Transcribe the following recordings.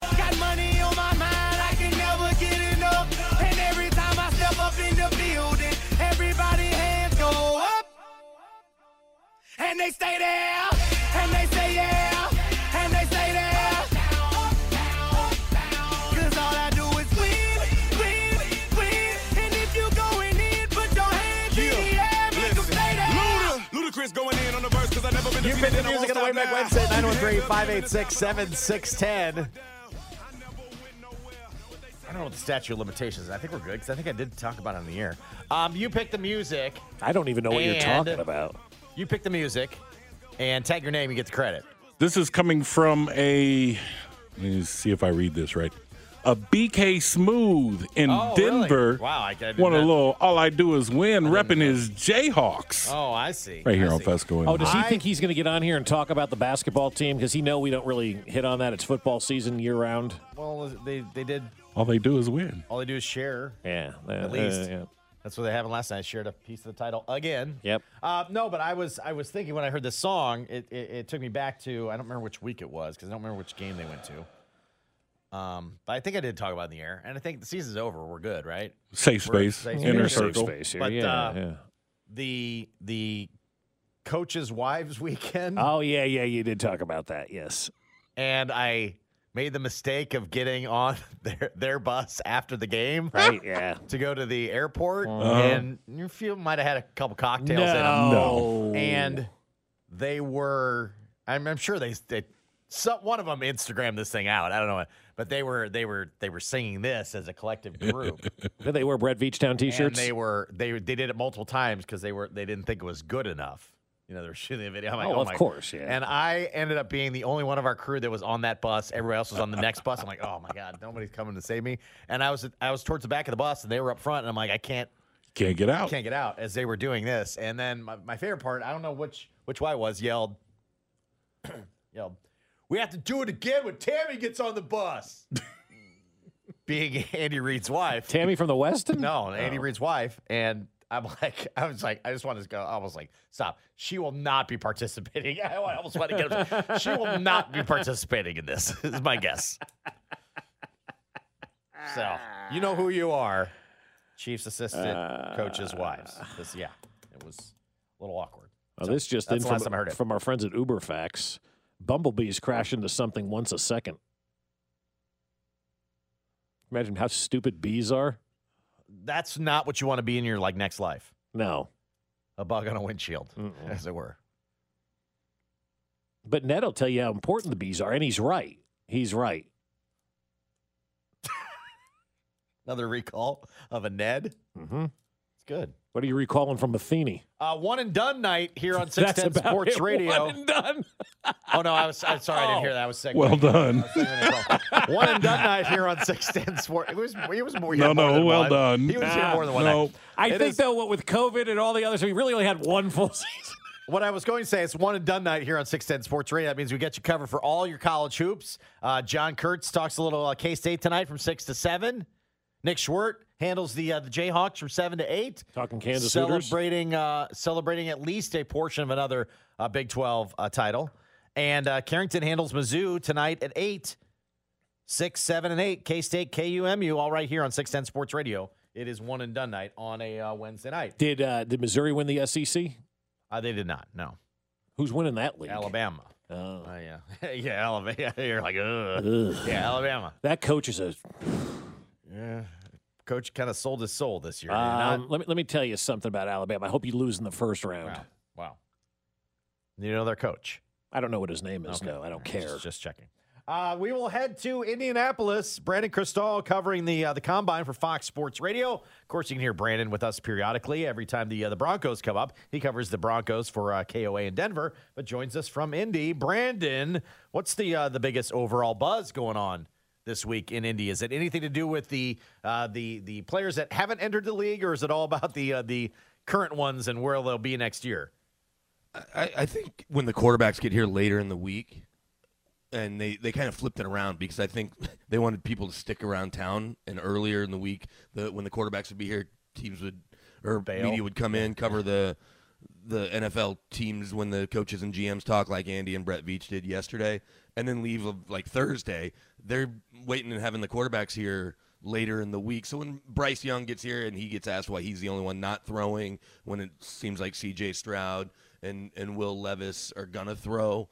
Got money on my mind, I can never get enough. And every time I step up in the building, everybody hands go up. And they stay there, and they say yeah, and they stay there. Cause all I do is win, win, win. And if you going in, put your hands in the air, make 'em stay there. Ludacris going in on the verse because I never been You pick defeated the and I music won't on the way stop back now. Wednesday, 913 586 7610. I don't know what the statute of limitations is. I think we're good because I think I did talk about it on the air. Um, you pick the music. I don't even know what you're talking about. You pick the music and tag your name, you get the credit. This is coming from a. Let me see if I read this right. A BK Smooth in Oh, really? Denver. Wow, I- I did One a not- little. All I do is win. Repping his Jayhawks. Oh, I see. Right here I on see. Fesco. Oh, does he I- think he's going to get on here and talk about the basketball team? Because he know we don't really hit on that. It's football season year round. Well, they, they did. All they do is win. All they do is share. Yeah, At least. That's what they happened last night. I shared a piece of the title again. Yep. Uh, no, but I was I was thinking when I heard this song, it, it, it took me back to I don't remember which week it was because I don't remember which game they went to. Um, but I think I did talk about it in the air, and I think the season's over. We're good, right? Safe We're- space. safe Inner space. circle. space here. But yeah, uh, yeah. the the coaches' wives weekend, Oh yeah, yeah. You did talk about that. Yes. and I made the mistake of getting on their their bus after the game. Right. Yeah. To go to the airport, Uh-huh. and you feel might have had a couple cocktails in them. No. and they were I'm, I'm sure they, they some, one of them Instagrammed this thing out. I don't know, but they were they were they were singing this as a collective group, Did they wear Brett Beachtown and T-shirts? And they were they they did it multiple times because they were they didn't think it was good enough. You know, they were shooting the video. I'm like, Oh, oh, of my. course, yeah. And I ended up being the only one of our crew that was on that bus. Everybody else was on the next bus. I'm like, oh my god, nobody's coming to save me. And I was I was towards the back of the bus, and they were up front, and I'm like, I can't Can't get out. can't get out as they were doing this. And then my, my favorite part, I don't know which which one it was, yelled, yelled, "We have to do it again when Tammy gets on the bus." Being Andy Reid's wife. Tammy from the Westin? No, Andy Oh. Reid's wife. And I'm like, I was like, I just wanted to go. I was like, stop. She will not be participating. I almost want to get her. She will not be participating in this. Is my guess. So you know who you are, Chiefs assistant coaches' wives. Ah. This, yeah, it was a little awkward. Oh, this just that's in the from, last time I heard it. from our friends at UberFacts. Bumblebees crash into something once a second. Imagine how stupid bees are. That's not what you want to be in your like next life. No. A bug on a windshield, as it were. But Ned will tell you how important the bees are, and he's right. He's right. Another recall of a Ned. Mm-hmm. It's good. What are you recalling from Matheny? Uh, one and done night here on That's 610 about Sports it. Radio. One and done. Oh no, I was I'm sorry, I didn't hear that. I was segueing. Well done. I was segueing. One and done night here on 610 Sports. It was it was more. he No, more no, than well one. done. He was here more than one no. night. I It think is- though, what with COVID and all the others, we really only had one full season. What I was going to say, it's one and done night here on 610 Sports Radio. That means we get you covered for all your college hoops. Uh, John Kurtz talks a little uh, K State tonight from 6 to 7. Nick Schwert handles the uh, the Jayhawks from 7 to 8. Talking Kansas celebrating uh, celebrating at least a portion of another uh, Big 12 uh, title. And uh, Carrington handles Mizzou tonight at 8. 6, 7, and 8. K State, KUMU, all right here on 610 Sports Radio. It is one and done night on a uh, Wednesday night. Did uh, did Missouri win the SEC? Uh, they did not, no. Who's winning that league? Alabama. Oh. Oh, yeah. yeah, Alabama. You're like, ugh. Yeah, Alabama. That coach is a. Yeah. Coach kind of sold his soul this year. Um, let me let me tell you something about Alabama. I hope you lose in the first round. Wow. Wow. You know their coach. I don't know what his name is. Okay. No, I don't Just- care. Just, checking. Uh, we will head to Indianapolis. Brandon Krisztal covering the uh, the combine for Fox Sports Radio. Of course, you can hear Brandon with us periodically every time the uh, the Broncos come up. He covers the Broncos for uh, KOA in Denver, but joins us from Indy. Brandon, what's the uh, the biggest overall buzz going on this week in Indy? Is it anything to do with the uh, the the players that haven't entered the league, or is it all about the uh, the current ones and where they'll be next year? I, I think when the quarterbacks get here later in the week, and they, they kind of flipped it around because I think they wanted people to stick around town, and earlier in the week, the when the quarterbacks would be here, teams would or Bail. media would come in cover the the NFL teams when the coaches and GMs talk, like Andy and Brett Veach did yesterday, and then leave like Thursday. They're waiting and having the quarterbacks here later in the week. So when Bryce Young gets here and he gets asked why he's the only one not throwing, when it seems like C.J. Stroud and and Will Levis are gonna throw.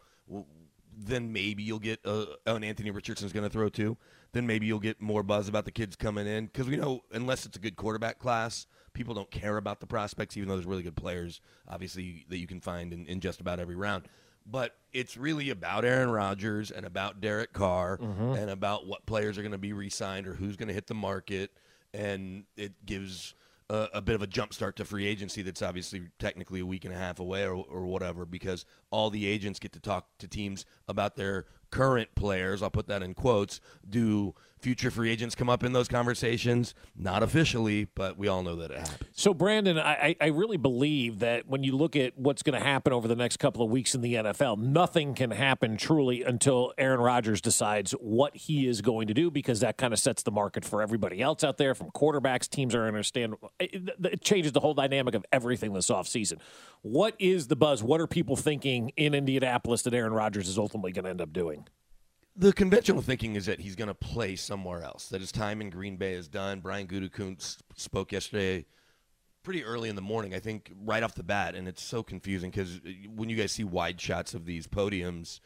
Then maybe you'll get uh, oh, and Anthony Richardson's to throw too. Then maybe you'll get more buzz about the kids coming in because we know unless it's a good quarterback class, people don't care about the prospects, even though there's really good players, obviously that you can find in, in just about every round. But it's really about Aaron Rodgers and about Derek Carr mm-hmm. and about what players are going to be re-signed or who's going to hit the market, and it gives a, a bit of a jump start to free agency that's obviously technically a week and a half away or, or whatever because all the agents get to talk to teams about their current players i'll put that in quotes do future free agents come up in those conversations not officially but we all know that it happens So, Brandon, I, I really believe that when you look at what's going to happen over the next couple of weeks in the NFL, nothing can happen truly until Aaron Rodgers decides what he is going to do because that kind of sets the market for everybody else out there from quarterbacks. Teams are understand. It, it changes the whole dynamic of everything this offseason. What is the buzz? What are people thinking in Indianapolis that Aaron Rodgers is ultimately going to end up doing? The conventional thinking is that he's going to play somewhere else. That his time in Green Bay is done. Brian Gutekunst spoke yesterday, pretty early in the morning. I think right off the bat, and it's so confusing because uh, when you guys see wide shots of these podiums,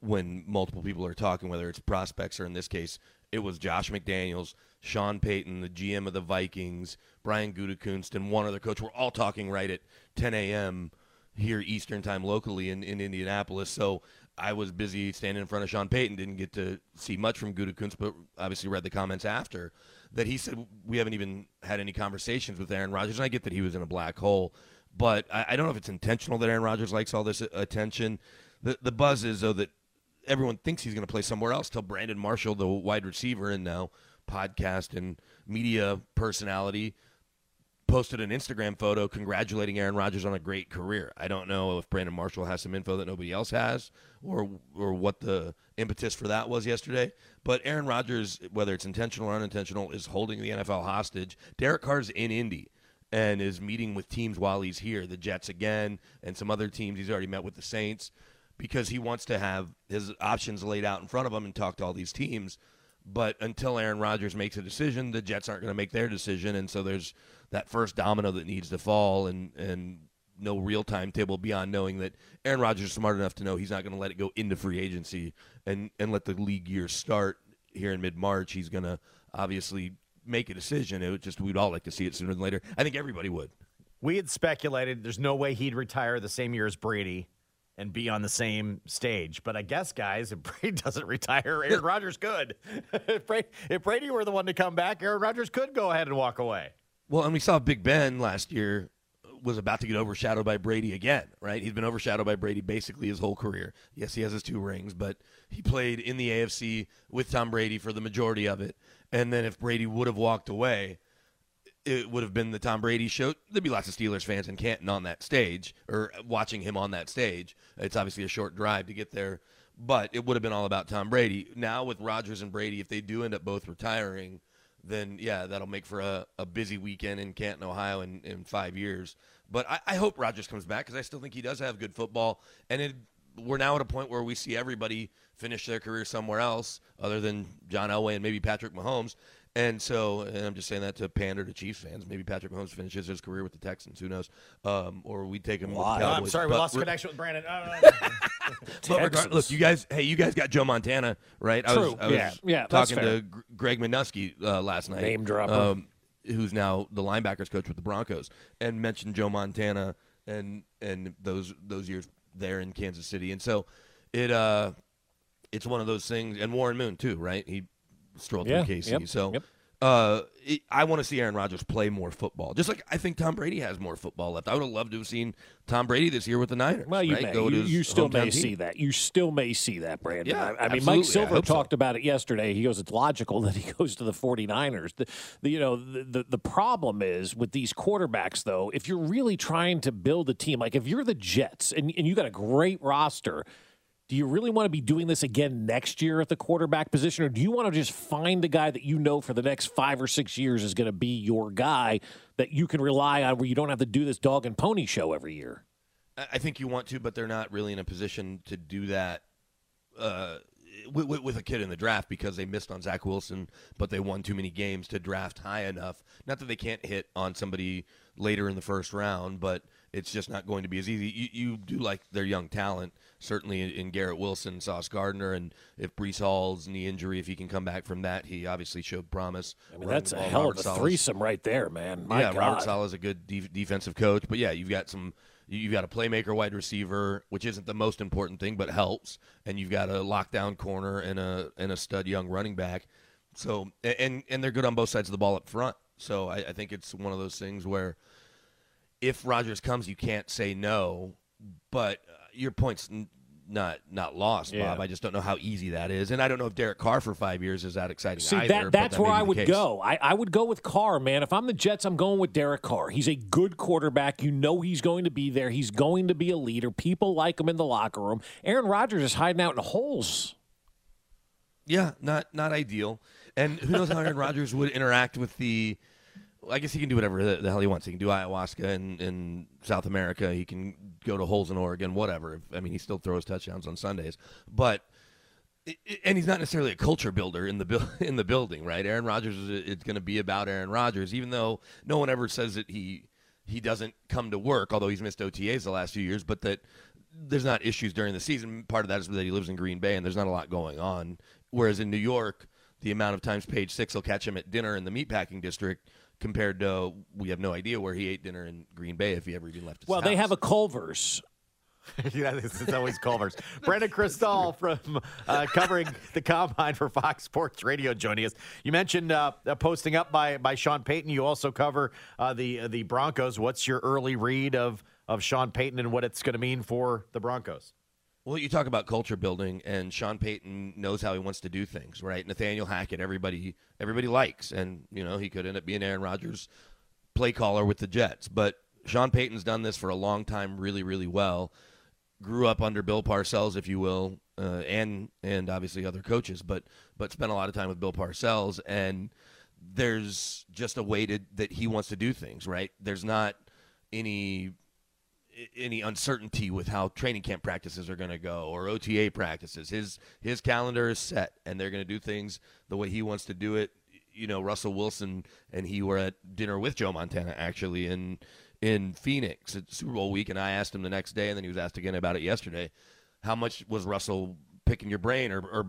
when multiple people are talking, whether it's prospects or in this case, it was Josh McDaniels, Sean Payton, the GM of the Vikings, Brian Gutekunst, and one other coach. We're all talking right at 10 a.m. here Eastern time locally in, in Indianapolis. So I was busy standing in front of Sean Payton, didn't get to see much from Gutekunst, but obviously read the comments after that he said we haven't even had any conversations with Aaron Rodgers. And I get that he was in a black hole, but I, I don't know if it's intentional that Aaron Rodgers likes all this attention. The the buzz is though that everyone thinks he's going to play somewhere else till Brandon Marshall, the wide receiver and now podcast and media personality, posted an Instagram photo congratulating Aaron Rodgers on a great career. I don't know if Brandon Marshall has some info that nobody else has or or what the impetus for that was yesterday, but Aaron Rodgers whether it's intentional or unintentional is holding the NFL hostage. Derek Carr's in Indy and is meeting with teams while he's here, the Jets again and some other teams. He's already met with the Saints because he wants to have his options laid out in front of him and talk to all these teams. But until Aaron Rodgers makes a decision, the Jets aren't going to make their decision, and so there's that first domino that needs to fall, and and no real timetable beyond knowing that Aaron Rodgers is smart enough to know he's not going to let it go into free agency and and let the league year start here in mid March. He's going to obviously make a decision. It would just we'd all like to see it sooner than later. I think everybody would. We had speculated there's no way he'd retire the same year as Brady and be on the same stage. But I guess, guys, if Brady doesn't retire, Aaron Rodgers could. if, Brady, if Brady were the one to come back, Aaron Rodgers could go ahead and walk away. Well, and we saw Big Ben last year was about to get overshadowed by Brady again, right? He's been overshadowed by Brady basically his whole career. Yes, he has his two rings, but he played in the AFC with Tom Brady for the majority of it. And then if Brady would have walked away, it would have been the Tom Brady show. There'd be lots of Steelers fans in Canton on that stage or watching him on that stage. It's obviously a short drive to get there, but it would have been all about Tom Brady. Now with Rodgers and Brady, if they do end up both retiring, then yeah, that'll make for a, a busy weekend in Canton, Ohio in, in five years. But I, I hope Rodgers comes back because I still think he does have good football. And it, we're now at a point where we see everybody finish their career somewhere else other than John Elway and maybe Patrick Mahomes. And so, and I'm just saying that to pander to Chiefs fans. Maybe Patrick Mahomes finishes his career with the Texans. Who knows? Um, or we take him with the Oh, Cowboys. I'm sorry, we lost re- connection with Brandon. Oh, but regard- look, you guys. Hey, you guys got Joe Montana, right? I was, True. I was Yeah, yeah, talking fair. to Gr- Greg Manusky uh, last night. Name dropper. Um, who's now the linebackers coach with the Broncos, and mentioned Joe Montana and and those those years there in Kansas City, and so it uh it's one of those things, and Warren Moon too, right? He strolled Yeah, through KC, yep, so. yep. Uh, it- I want to see Aaron Rodgers play more football, just like I think Tom Brady has more football left. I would have loved to have seen Tom Brady this year with the Niners. Well, you right? may. You, you still may team. see that. You still may see that, Brandon. Yeah, I, I mean. Mike Silver hope so. talked about it yesterday. He goes, it's logical that he goes to the 49ers. The, the, you know, the, the, the problem is with these quarterbacks, though, if you're really trying to build a team, like if you're the Jets and, and you got a great roster, do you really want to be doing this again next year at the quarterback position, or do you want to just find a guy that you know for the next five or six years is going to be your guy that you can rely on, where you don't have to do this dog and pony show every year? I think you want to, but they're not really in a position to do that uh, with, with a kid in the draft because they missed on Zach Wilson, but they won too many games to draft high enough. Not that they can't hit on somebody later in the first round, but it's just not going to be as easy. You, you do like their young talent, certainly in, in Garrett Wilson, Sauce Gardner, and if Breece Hall's knee injury, if he can come back from that, he obviously showed promise. I mean, that's a hell Robert of a Saleh's- threesome right there, man. My yeah, God. Robert Saleh is a good def- defensive coach, but yeah, you've got some. you- You've got a playmaker, wide receiver, which isn't the most important thing, but helps, and you've got a lockdown corner and a and a stud young running back. So and and they're good on both sides of the ball up front. So I, I think it's one of those things where if Rodgers comes, you can't say no. But uh, your point's n- not not lost, Yeah. Bob. I just don't know how easy that is, and I don't know if Derek Carr for five years is that exciting. See either, that that's that where I would case. go. I, I would go with Carr, man. If I'm the Jets, I'm going with Derek Carr. He's a good quarterback. You know he's going to be there. He's going to be a leader. People like him in the locker room. Aaron Rodgers is hiding out in holes. Yeah, not not ideal. And who knows how Aaron Rodgers would interact with the. I guess he can do whatever the, hell he wants. He can do ayahuasca in, in South America. He can go to holes in Oregon, whatever. I mean, he still throws touchdowns on Sundays, but and he's not necessarily a culture builder in the in the building, right? Aaron Rodgers is it's going to be about Aaron Rodgers, even though no one ever says that he he doesn't come to work, although he's missed OTAs the last few years, but that there's not issues during the season. Part of that is that he lives in Green Bay and there's not a lot going on. Whereas in New York, the amount of times Page Six will catch him at dinner in the meatpacking district compared to we have no idea where he ate dinner in Green Bay if he ever even left his Well, they have a Culver's. yeah, this is always Culver's. Brandon Krisztal from uh, covering the combine for Fox Sports Radio joining us. You mentioned uh, uh, posting up by by Sean Payton. You also cover uh, the the Broncos. What's your early read of of Sean Payton and what it's going to mean for the Broncos? Well, you talk about culture building, and Sean Payton knows how he wants to do things, right? Nathaniel Hackett, everybody, everybody likes, and you know he could end up being Aaron Rodgers' play caller with the Jets. But Sean Payton's done this for a long time, really, really well. Grew up under Bill Parcells, if you will, uh, and and obviously other coaches, but but spent a lot of time with Bill Parcells, and there's just a way to that he wants to do things, right? There's not any any uncertainty with how training camp practices are going to go or OTA practices. His his calendar is set, and they're going to do things the way he wants to do it. You know, Russell Wilson and he were at dinner with Joe Montana actually in in Phoenix at Super Bowl week, and I asked him the next day, and then he was asked again about it yesterday. How much was Russell picking your brain, or, or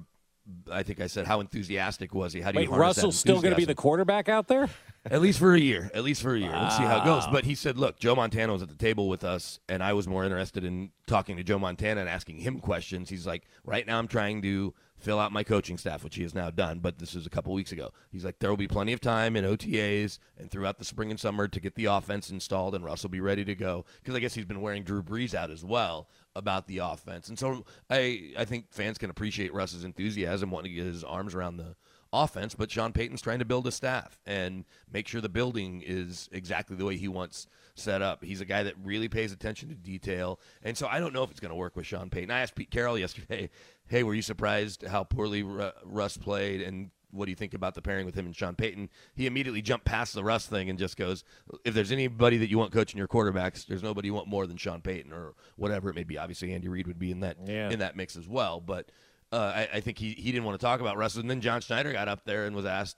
I think I said how enthusiastic was he? How do Wait, you Russell's still going to be the quarterback out there? At least for a year. At least for a year. Let's see how it goes. But he said, look, Joe Montana was at the table with us, and I was more interested in talking to Joe Montana and asking him questions. He's like, right now I'm trying to fill out my coaching staff, which he has now done, but this is a couple weeks ago. He's like, there will be plenty of time in OTAs and throughout the spring and summer to get the offense installed, and Russ will be ready to go. Because I guess he's been wearing Drew Brees out as well about the offense. And so I, I think fans can appreciate Russ's enthusiasm, wanting to get his arms around the offense, but Sean Payton's trying to build a staff and make sure the building is exactly the way he wants set up. He's a guy that really pays attention to detail. And so I don't know if it's going to work with Sean Payton. I asked Pete Carroll yesterday, hey, were you surprised how poorly Ru- Russ played? And what do you think about the pairing with him and Sean Payton? He immediately jumped past the Russ thing and just goes, if there's anybody that you want coaching your quarterbacks, there's nobody you want more than Sean Payton or whatever it may be. Obviously, Andy Reid would be in that Yeah. in that mix as well. But uh, I, I think he, he didn't want to talk about Russ. And then John Schneider got up there and was asked,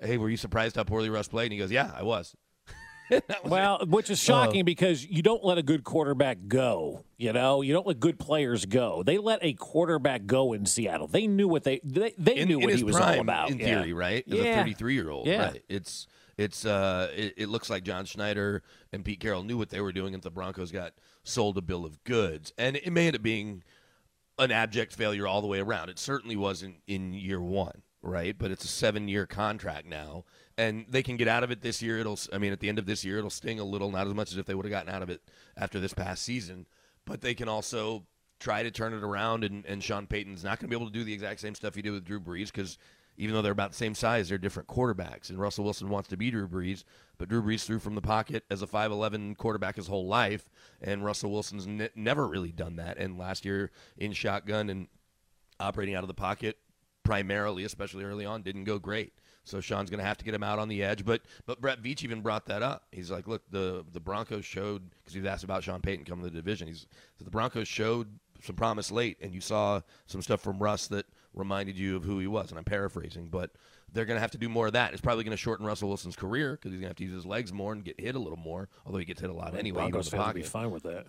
"Hey, were you surprised how poorly Russ played?" And he goes, "Yeah, I was." Well, which is shocking because you don't let a good quarterback go. You know, you don't let good players go. They let a quarterback go in Seattle. They knew what they they, they in, knew what he was all about. in Yeah. theory, right? As Yeah. a 33 year old, Yeah. right? It's it's uh, it, it looks like John Schneider and Pete Carroll knew what they were doing, and the Broncos got sold a bill of goods, and it may end up being an abject failure all the way around. It certainly wasn't in year one, right? But it's a seven year contract now, and they can get out of it this year. It'll, I mean, at the end of this year, it'll sting a little, not as much as if they would have gotten out of it after this past season, but they can also try to turn it around. And, and Sean Payton's not going to be able to do the exact same stuff he did with Drew Brees because even though they're about the same size, they're different quarterbacks. And Russell Wilson wants to be Drew Brees, but Drew Brees threw from the pocket as a 5'11 quarterback his whole life, and Russell Wilson's ne- never really done that. And last year in shotgun and operating out of the pocket, primarily, especially early on, didn't go great. So Sean's going to have to get him out on the edge. But but Brett Veach even brought that up. He's like, look, the the Broncos showed because he was asked about Sean Payton coming to the division. He's the Broncos showed some promise late, and you saw some stuff from Russ that reminded you of who he was. And I'm paraphrasing, but they're going to have to do more of that. It's probably going to shorten Russell Wilson's career because he's going to have to use his legs more and get hit a little more. Although he gets hit a lot anyway. Broncos fans will be fine with that.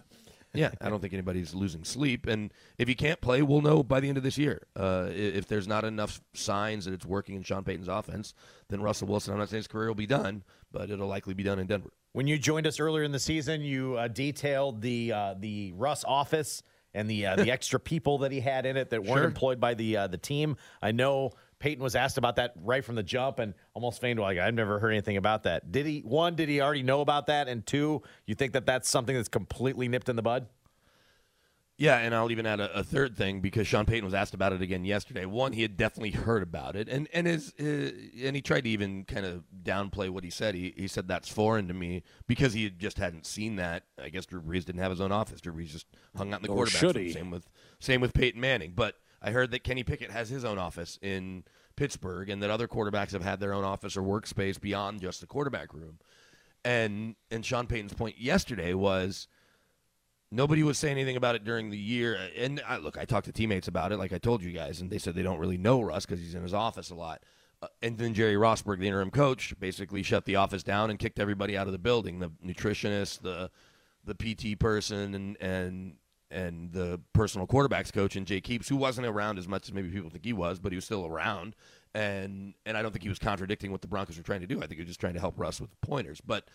Yeah, I don't think anybody's losing sleep. And if he can't play, we'll know by the end of this year. Uh, if there's not enough signs that it's working in Sean Payton's offense, then Russell Wilson, I'm not saying his career will be done, but it'll likely be done in Denver. When you joined us earlier in the season, you uh, detailed the uh, the Russ office and the uh, the extra people that he had in it that weren't Sure. employed by the uh, the team. I know Payton was asked about that right from the jump, and almost feigned like I've never heard anything about that. Did he? One, did he already know about that? And two, you think that that's something that's completely nipped in the bud? Yeah, and I'll even add a, a third thing because Sean Payton was asked about it again yesterday. One, he had definitely heard about it, and and his uh, and he tried to even kind of downplay what he said. He he said that's foreign to me because he just hadn't seen that. I guess Drew Brees didn't have his own office. Drew Brees just hung out in the Or quarterback. should room. he? Same with same with Peyton Manning. But I heard that Kenny Pickett has his own office in Pittsburgh, and that other quarterbacks have had their own office or workspace beyond just the quarterback room. And and Sean Payton's point yesterday was nobody was saying anything about it during the year. And I, look, I talked to teammates about it, like I told you guys, and they said they don't really know Russ because he's in his office a lot. Uh, and then Jerry Rosburg, the interim coach, basically shut the office down and kicked everybody out of the building. The nutritionist, the the PT person, and and and the personal quarterbacks coach and Jake Heaps, who wasn't around as much as maybe people think he was, but he was still around. And and I don't think he was contradicting what the Broncos were trying to do. I think he was just trying to help Russ with pointers. But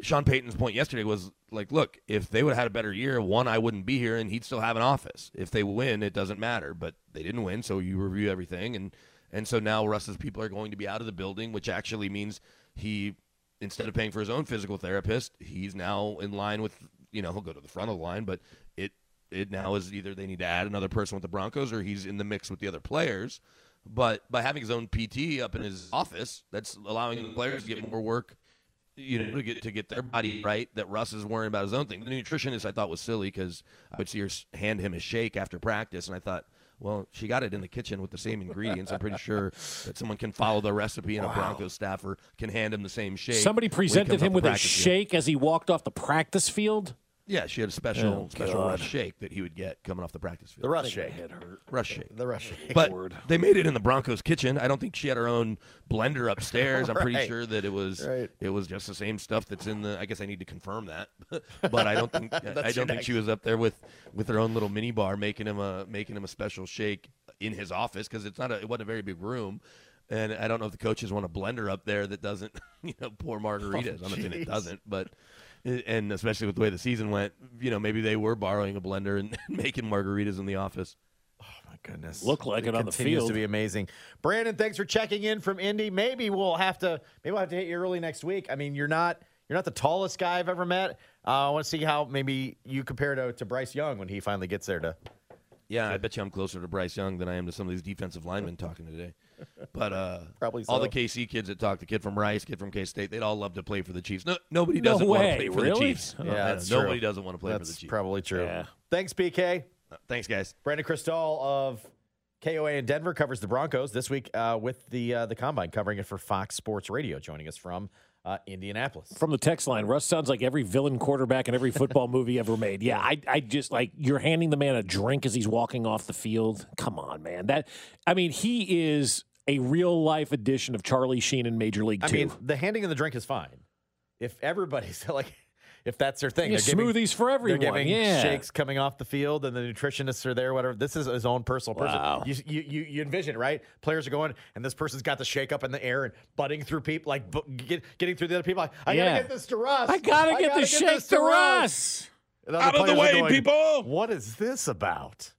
Sean Payton's point yesterday was like, look, if they would have had a better year, one, I wouldn't be here, and he'd still have an office. If they win, it doesn't matter. But they didn't win, so you review everything, and and so now Russ's people are going to be out of the building, which actually means he, instead of paying for his own physical therapist, he's now in line with, you know, he'll go to the front of the line, but it it now is either they need to add another person with the Broncos or he's in the mix with the other players. But by having his own PT up in his office, that's allowing the players to get more work you know, to get to get their body right. That Russ is worrying about his own thing. The nutritionist I thought was silly because I would see her hand him a shake after practice, and I thought, well, she got it in the kitchen with the same ingredients. I'm pretty sure that someone can follow the recipe, and a Broncos staffer can hand him the same shake. Somebody presented him with a practice field. shake as he walked off the practice field. Yeah, she had a special Oh, special God. Russ shake that he would get coming off the practice field. The rush shake. Rush shake. The rush shake. But Word. they made it in the Broncos kitchen. I don't think she had her own blender upstairs. I'm pretty Right. sure that it was Right. it was just the same stuff that's in the. I guess I need to confirm that, but I don't think I don't your think she was up there with with her own little mini bar making him a making him a special shake in his office because it's not a it wasn't a very big room. And I don't know if the coaches want a blender up there that doesn't, you know, pour oh, margaritas. I'm not saying it jeez. doesn't, but and especially with the way the season went, you know, maybe they were borrowing a blender and making margaritas in the office. Oh my goodness. Look like it on the continues field. to be amazing. Brandon, thanks for checking in from Indy. Maybe we'll have to maybe we'll have to hit you early next week. I mean, you're not you're not the tallest guy I've ever met. Uh, I want to see how maybe you compare to, to Bryce Young when he finally gets there to Yeah, I bet you I'm closer to Bryce Young than I am to some of these defensive linemen talking today. But uh, Probably all the KC kids that talk, the kid from Rice, kid from K State, they'd all love to play for the Chiefs. No, nobody No doesn't want to play for really? the Chiefs. Oh, Yeah, I know, that's nobody true. doesn't want to play That's for the Chiefs. probably true. Yeah. Thanks, BK. Uh, Thanks, guys. Brandon Krisztal of KOA in Denver covers the Broncos this week uh, with the uh, the combine, covering it for Fox Sports Radio, joining us from uh, Indianapolis. From the text line, Russ sounds like every villain quarterback in every football movie ever made. Yeah, I, I just like you're handing the man a drink as he's walking off the field. Come on, man. That I mean, he is a real life edition of Charlie Sheen in Major League I Two. mean, the handing of the drink is fine. If everybody's like, if that's their thing, Yeah, they're giving- smoothies for everyone, They're giving yeah. shakes coming off the field, and the nutritionists are there. Whatever. This is his own personal person. Wow. You, you you you envision it, right? Players are going, and this person's got the shake up in the air and butting through people, like bu- get, getting through the other people. Like, I Yeah. gotta get this to Russ. I gotta get the shake this to Russ. And other Out of the way, going, people. What is this about?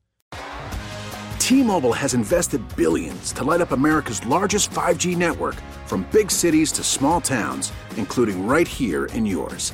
T-Mobile has invested billions to light up America's largest 5G network from big cities to small towns, including right here in yours.